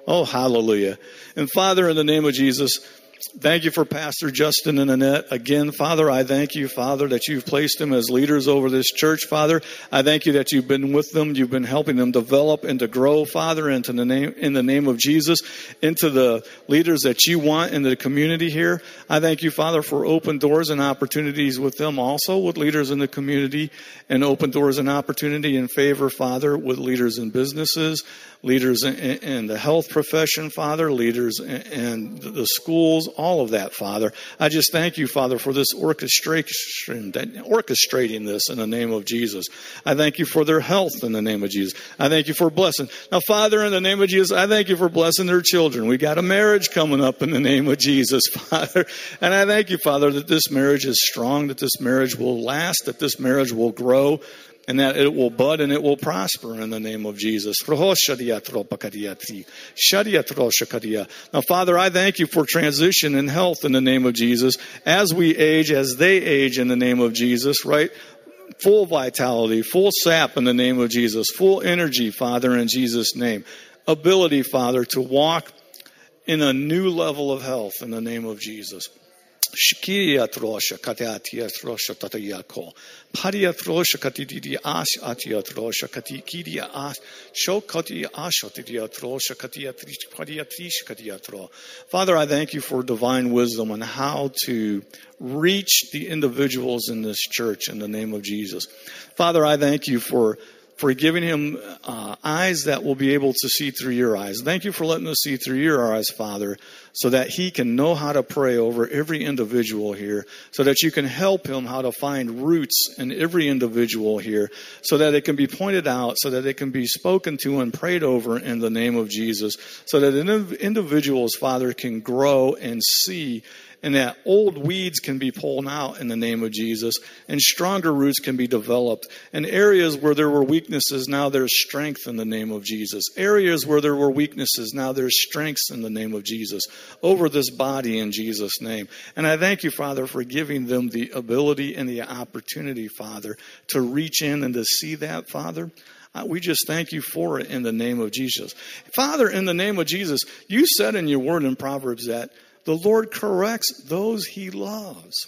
Oh, hallelujah. And Father, in the name of Jesus, Thank you for Pastor Justin and Annette. Again, Father, I thank you, Father, that you've placed them as leaders over this church, Father. I thank you that you've been with them. You've been helping them develop and to grow, Father, into the name, in the name of Jesus, into the leaders that you want in the community here. I thank you, Father, for open doors and opportunities with them also, with leaders in the community, and open doors and opportunity in favor, Father, with leaders in businesses, leaders in, the health profession, Father, leaders in, in the schools, all of that, Father. I just thank you, Father, for this orchestration, orchestrating this in the name of Jesus. I thank you for their health in the name of Jesus. I thank you for blessing. Now, Father, in the name of Jesus, I thank you for blessing their children. We got a marriage coming up in the name of Jesus, Father. And I thank you, Father, that this marriage is strong, that this marriage will last, that this marriage will grow and that it will bud and it will prosper in the name of Jesus. Now, Father, I thank you for transition and health in the name of Jesus as we age, as they age in the name of Jesus, right? Full vitality, full sap in the name of Jesus, full energy, Father, in Jesus' name. Ability, Father, to walk in a new level of health in the name of Jesus. Shkiya trosha katatia trosha tatayako. Paria trosha katidi as atia trosha katikidia as. Shokati ashotidia trosha katia trish paria trish katia tro. Father, I thank you for divine wisdom on how to reach the individuals in this church in the name of Jesus. Father, I thank you for for giving him uh, eyes that will be able to see through your eyes. Thank you for letting us see through your eyes, Father, so that he can know how to pray over every individual here, so that you can help him how to find roots in every individual here, so that it can be pointed out, so that it can be spoken to and prayed over in the name of Jesus, so that individuals, Father, can grow and see and that old weeds can be pulled out in the name of Jesus, and stronger roots can be developed. And areas where there were weaknesses, now there's strength in the name of Jesus. Areas where there were weaknesses, now there's strengths in the name of Jesus over this body in Jesus' name. And I thank you, Father, for giving them the ability and the opportunity, Father, to reach in and to see that, Father. Uh, we just thank you for it in the name of Jesus. Father, in the name of Jesus, you said in your word in Proverbs that the Lord corrects those he loves.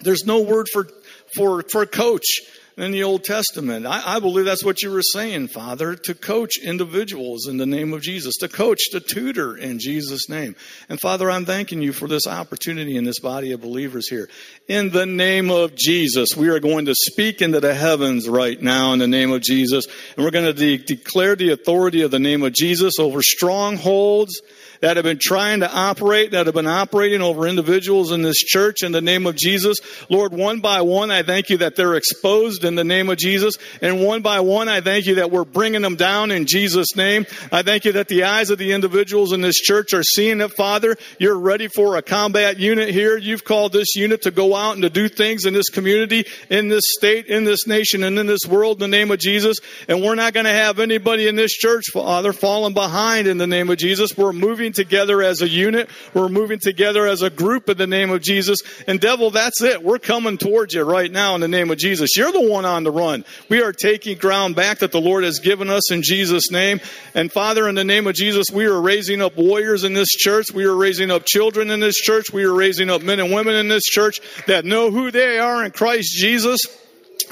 There's no word for, for, for coach in the Old Testament. I, I, believe that's what you were saying, Father, to coach individuals in the name of Jesus, to coach, to tutor in Jesus' name. And Father, I'm thanking you for this opportunity in this body of believers here. In the name of Jesus, we are going to speak into the heavens right now in the name of Jesus. And we're going to de- declare the authority of the name of Jesus over strongholds that have been trying to operate, that have been operating over individuals in this church in the name of Jesus. Lord, one by one, I thank you that they're exposed in the name of Jesus. And one by one, I thank you that we're bringing them down in Jesus' name. I thank you that the eyes of the individuals in this church are seeing it, Father. You're ready for a combat unit here. You've called this unit to go out and to do things in this community, in this state, in this nation, and in this world in the name of Jesus. And we're not going to have anybody in this church, Father, falling behind in the name of Jesus. We're moving together as a unit. We're moving together as a group in the name of Jesus. And devil, that's it. We're coming towards you right now in the name of Jesus. You're the one on the run. We are taking ground back that the Lord has given us in Jesus' name. And Father, in the name of Jesus, we are raising up warriors in this church. We are raising up children in this church. We are raising up men and women in this church that know who they are in Christ Jesus.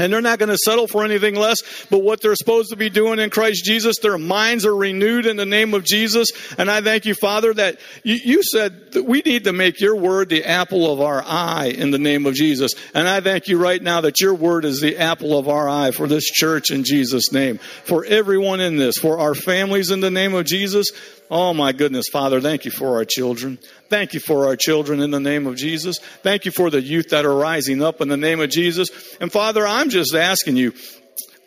And they're not going to settle for anything less but what they're supposed to be doing in Christ Jesus. Their minds are renewed in the name of Jesus. And I thank you, Father, that you, you said that we need to make your word the apple of our eye in the name of Jesus. And I thank you right now that your word is the apple of our eye for this church in Jesus' name. For everyone in this, for our families in the name of Jesus. Oh my goodness, Father, thank you for our children. Thank you for our children in the name of Jesus. Thank you for the youth that are rising up in the name of Jesus. And Father, I'm just asking you,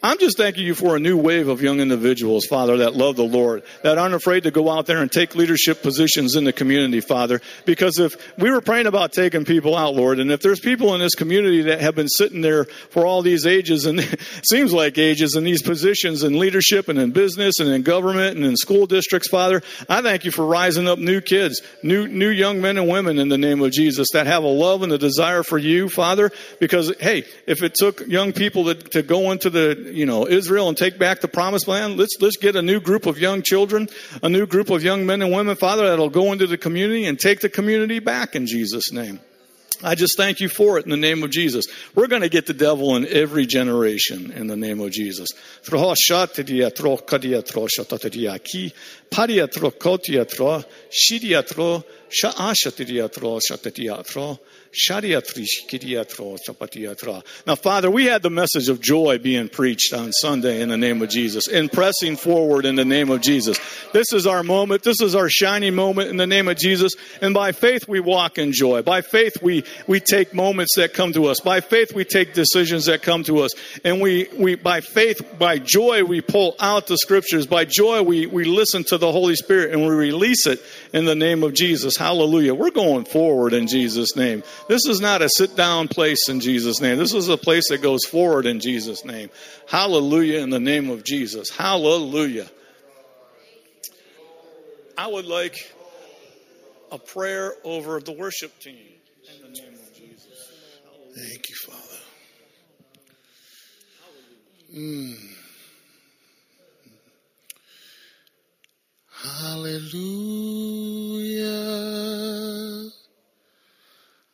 I'm just thanking you for a new wave of young individuals, Father, that love the Lord, that aren't afraid to go out there and take leadership positions in the community, Father. Because if we were praying about taking people out, Lord, and if there's people in this community that have been sitting there for all these ages, and seems like ages, in these positions in leadership and in business and in government and in school districts, Father, I thank you for rising up new kids, new, new young men and women in the name of Jesus that have a love and a desire for you, Father. Because, hey, if it took young people to, to go into the you know, Israel and take back the promised land. Let's, let's get a new group of young children, a new group of young men and women, Father, that'll go into the community and take the community back in Jesus' name. I just thank you for it in the name of Jesus. We're going to get the devil in every generation in the name of Jesus. Now, Father, we had the message of joy being preached on Sunday in the name of Jesus and pressing forward in the name of Jesus. This is our moment. This is our shining moment in the name of Jesus. And by faith, we walk in joy. By faith, we, we take moments that come to us. By faith, we take decisions that come to us. And we, we by faith, by joy, we pull out the scriptures. By joy, we, we listen to the Holy Spirit and we release it in the name of Jesus. Hallelujah. We're going forward in Jesus' name. This is not a sit down place in Jesus' name. This is a place that goes forward in Jesus' name. Hallelujah in the name of Jesus. Hallelujah. I would like a prayer over the worship team in the name of Jesus. Thank you, Father. Mm. Hallelujah.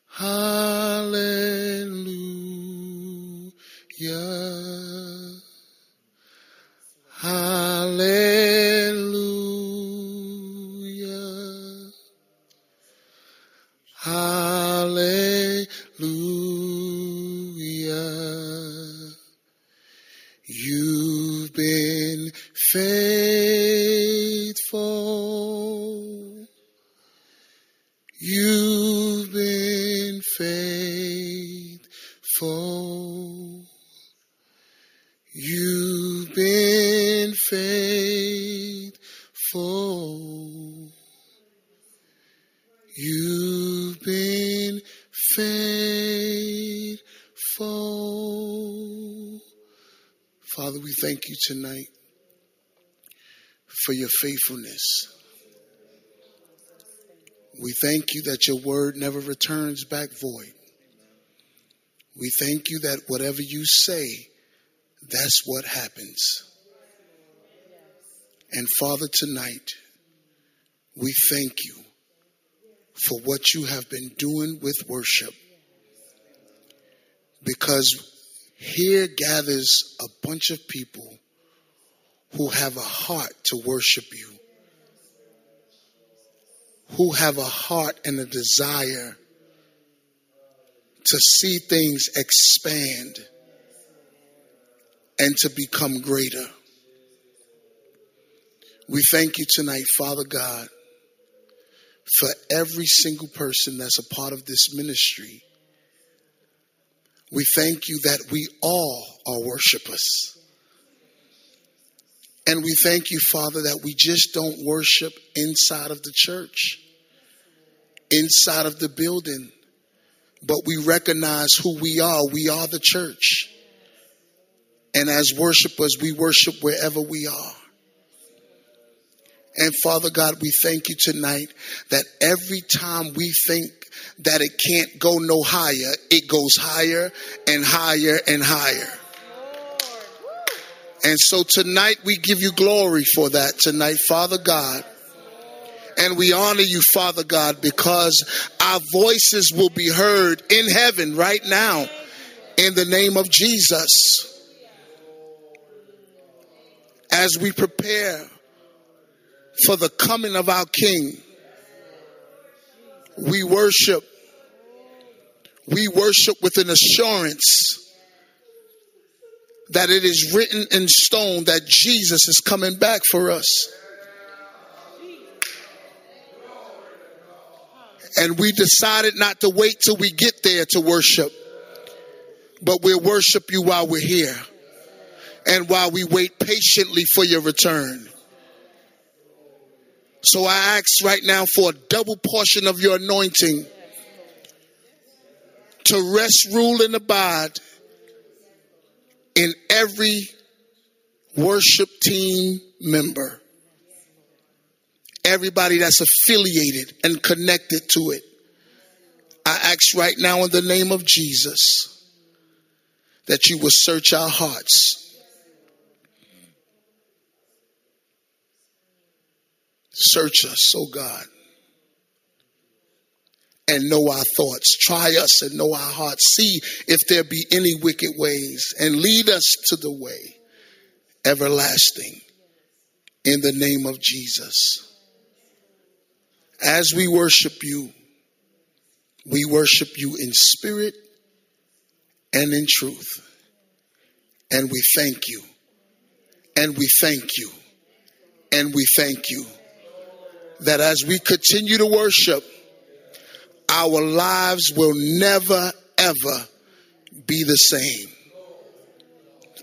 Hallelujah. Hallelujah. Hallelujah. You've been faithful. Thank you tonight for your faithfulness. We thank you that your word never returns back void. We thank you that whatever you say, that's what happens. And Father, tonight, we thank you for what you have been doing with worship. Because here gathers a bunch of people who have a heart to worship you, who have a heart and a desire to see things expand and to become greater. We thank you tonight, Father God, for every single person that's a part of this ministry. We thank you that we all are worshipers. And we thank you, Father, that we just don't worship inside of the church, inside of the building, but we recognize who we are. We are the church. And as worshipers, we worship wherever we are. And Father God, we thank you tonight that every time we think that it can't go no higher, it goes higher and higher and higher. And so tonight we give you glory for that tonight, Father God. And we honor you, Father God, because our voices will be heard in heaven right now in the name of Jesus. As we prepare for the coming of our King, we worship. We worship with an assurance that it is written in stone that Jesus is coming back for us. And we decided not to wait till we get there to worship, but we'll worship you while we're here and while we wait patiently for your return. So I ask right now for a double portion of your anointing to rest, rule, and abide in every worship team member. Everybody that's affiliated and connected to it. I ask right now in the name of Jesus that you will search our hearts. Search us, oh God. and know our thoughts. Try us and know our hearts. See if there be any wicked ways and lead us to the way everlasting in the name of Jesus. As we worship you, we worship you in spirit and in truth. And we thank you. And we thank you. And we thank you that as we continue to worship, our lives will never, ever be the same.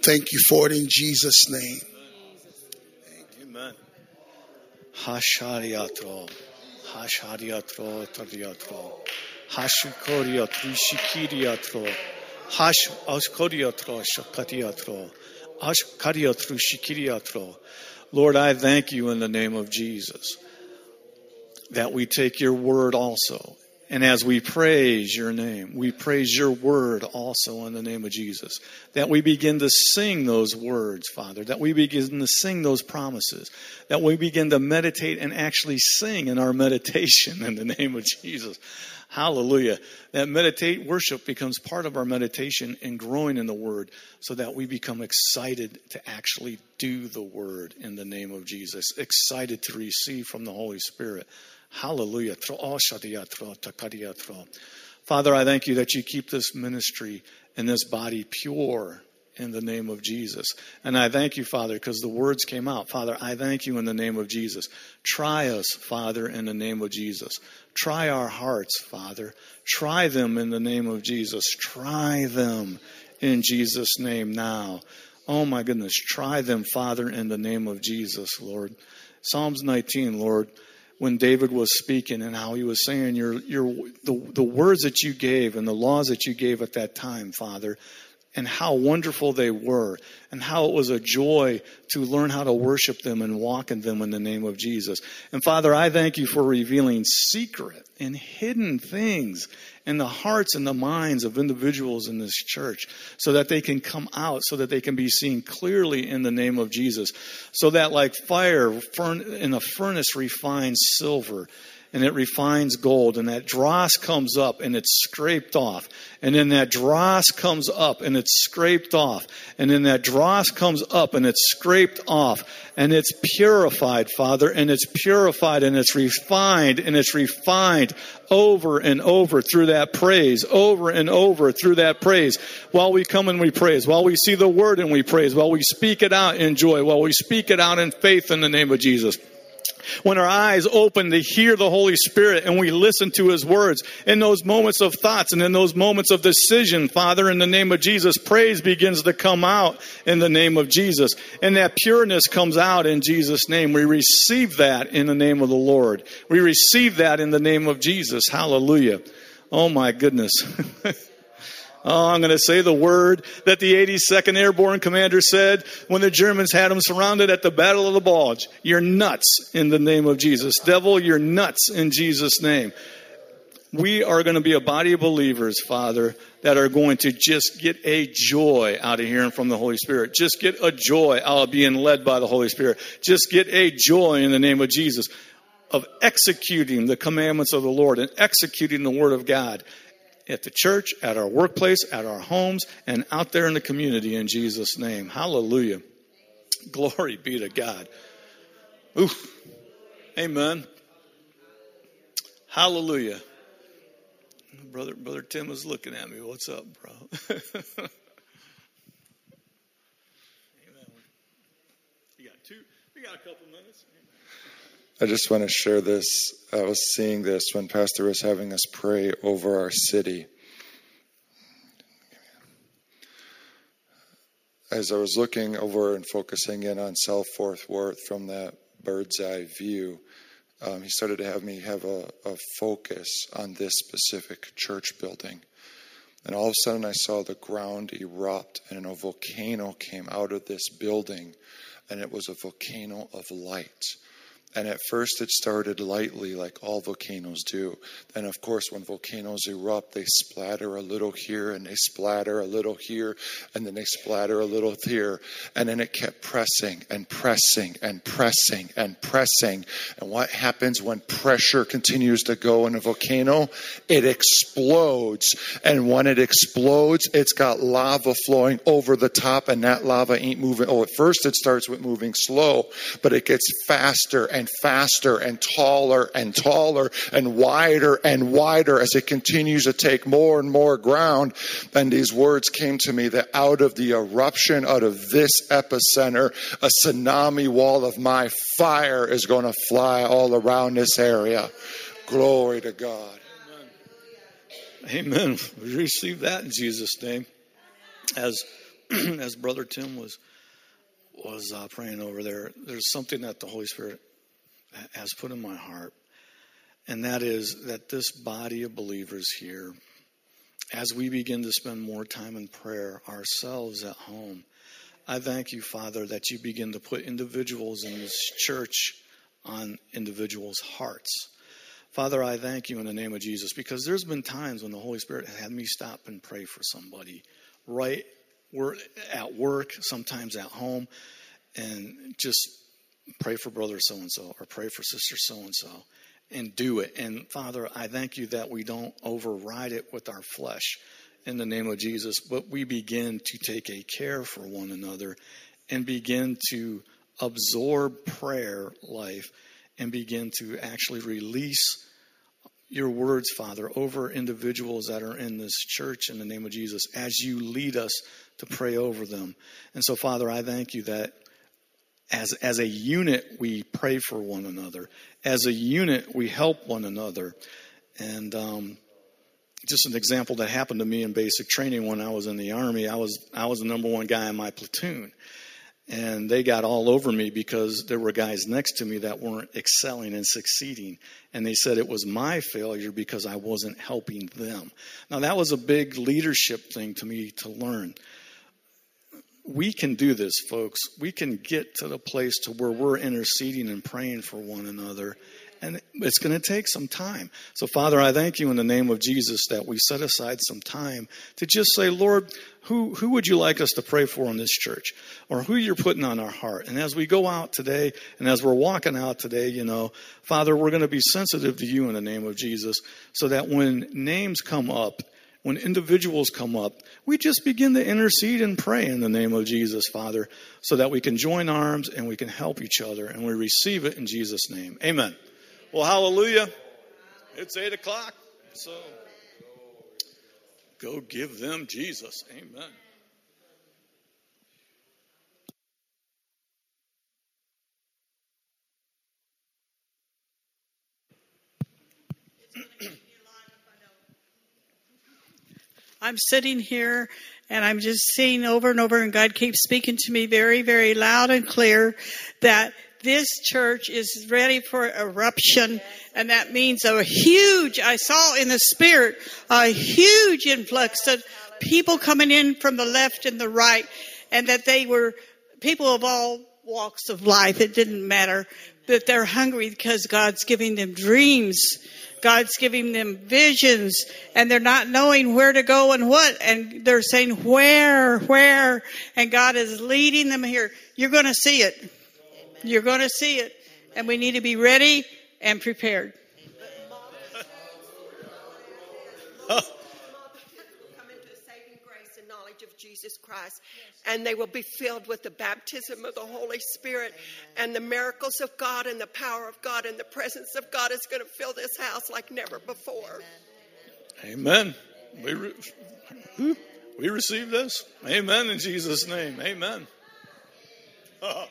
Thank you for it in Jesus' name. Amen. Hashariatro. Hashariatro tariatro. Hashukoriatro shikiriatro. Hash askoriatro shakariatro. Ashkariatro shikiriatro. Lord, I thank you in the name of Jesus that we take your word also and as we praise your name, we praise your word also in the name of Jesus. That we begin to sing those words, Father. That we begin to sing those promises. That we begin to meditate and actually sing in our meditation in the name of Jesus. Hallelujah. That meditate worship becomes part of our meditation and growing in the word so that we become excited to actually do the word in the name of Jesus. Excited to receive from the Holy Spirit. Hallelujah. Oh, Father, I thank you that you keep this ministry and this body pure in the name of Jesus. And I thank you, Father, because the words came out. Father, I thank you in the name of Jesus. Try us, Father, in the name of Jesus. Try our hearts, Father. Try them in the name of Jesus. Try them in Jesus' name now. Oh my goodness. Try them, Father, in the name of Jesus, Lord. Psalms 19, Lord when David was speaking and how he was saying your your the, the words that you gave and the laws that you gave at that time, Father, and how wonderful they were, and how it was a joy to learn how to worship them and walk in them in the name of Jesus. And Father, I thank you for revealing secret and hidden things in the hearts and the minds of individuals in this church so that they can come out, so that they can be seen clearly in the name of Jesus. So that, like fire in a furnace refines silver and it refines gold, and that dross comes up and it's scraped off, and then that dross comes up and it's scraped off, and then that dross comes up and it's scraped off, and it's purified, Father, and it's purified and it's refined and it's refined over and over through that praise, over and over through that praise. While we come and we praise, while we see the word and we praise, while we speak it out in joy, while we speak it out in faith in the name of Jesus when our eyes open to hear the Holy Spirit and we listen to His words in those moments of thoughts and in those moments of decision, Father, in the name of Jesus, praise begins to come out in the name of Jesus. And that pureness comes out in Jesus' name. We receive that in the name of the Lord. We receive that in the name of Jesus. Hallelujah. Oh my goodness. Oh, I'm going to say the word that the 82nd Airborne Commander said when the Germans had him surrounded at the Battle of the Bulge. You're nuts in the name of Jesus. Devil, you're nuts in Jesus' name. We are going to be a body of believers, Father, that are going to just get a joy out of hearing from the Holy Spirit. Just get a joy out of being led by the Holy Spirit. Just get a joy in the name of Jesus of executing the commandments of the Lord and executing the Word of God at the church, at our workplace, at our homes, and out there in the community in Jesus' name. Hallelujah. Glory be to God. Oof. Amen. Hallelujah. Brother, Brother Tim is looking at me. What's up, bro? You got two. We got a couple minutes. I just want to share this. I was seeing this when Pastor was having us pray over our city. As I was looking over and focusing in on self worth from that bird's eye view, um, he started to have me have a, a focus on this specific church building. And all of a sudden, I saw the ground erupt, and a volcano came out of this building, and it was a volcano of light And at first, it started lightly, like all volcanoes do. Then, of course, when volcanoes erupt, they splatter a little here and they splatter a little here and then they splatter a little here. And then it kept pressing and pressing and pressing and pressing. And what happens when pressure continues to go in a volcano? It explodes. And when it explodes, it's got lava flowing over the top, and that lava ain't moving. Oh, at first, it starts with moving slow, but it gets faster and faster and taller and taller and wider and wider as it continues to take more and more ground. And these words came to me that out of the eruption, out of this epicenter, a tsunami wall of my fire is going to fly all around this area. Glory to God. Amen. We receive that in Jesus' name. As as Brother Tim was was uh, praying over there, there's something that the Holy Spirit has put in my heart, and that is that this body of believers here, as we begin to spend more time in prayer ourselves at home, I thank you, Father, that you begin to put individuals in this church on individuals' hearts. Father, I thank you in the name of Jesus because there's been times when the Holy Spirit had me stop and pray for somebody right we're at work, sometimes at home, and just pray for brother so and so or pray for sister so and so and do it. And Father, I thank you that we don't override it with our flesh in the name of Jesus, but we begin to take a care for one another and begin to absorb prayer life and begin to actually release your words, Father, over individuals that are in this church in the name of Jesus as you lead us to pray over them. And so, Father, I thank you that as, as a unit, we pray for one another. As a unit, we help one another. And um, just an example that happened to me in basic training when I was in the Army, I was, I was the number one guy in my platoon. And they got all over me because there were guys next to me that weren't excelling and succeeding. And they said it was my failure because I wasn't helping them. Now, that was a big leadership thing to me to learn we can do this, folks. We can get to the place to where we're interceding and praying for one another. And it's going to take some time. So, Father, I thank you in the name of Jesus that we set aside some time to just say, Lord, who, who would you like us to pray for in this church? Or who you're putting on our heart? And as we go out today, and as we're walking out today, you know, Father, we're going to be sensitive to you in the name of Jesus so that when names come up, when individuals come up, we just begin to intercede and pray in the name of Jesus, Father, so that we can join arms and we can help each other, and we receive it in Jesus' name. Amen. Well, hallelujah. It's 8 o'clock, so go give them Jesus. Amen. I'm sitting here and I'm just seeing over and over, and God keeps speaking to me very, very loud and clear that this church is ready for eruption, and that means a huge, I saw in the spirit, a huge influx of people coming in from the left and the right, and that they were people of all walks of life. It didn't matter, but they're hungry because God's giving them dreams God's giving them visions and they're not knowing where to go and what. And they're saying, where, where? And God is leading them here. You're going to see it. You're going to see it. And we need to be ready and prepared. Jesus Christ. And they will be filled with the baptism of the Holy Spirit and the miracles of God and the power of God and the presence of God is going to fill this house like never before. Amen. We, re- we receive this. Amen in Jesus' name. Amen.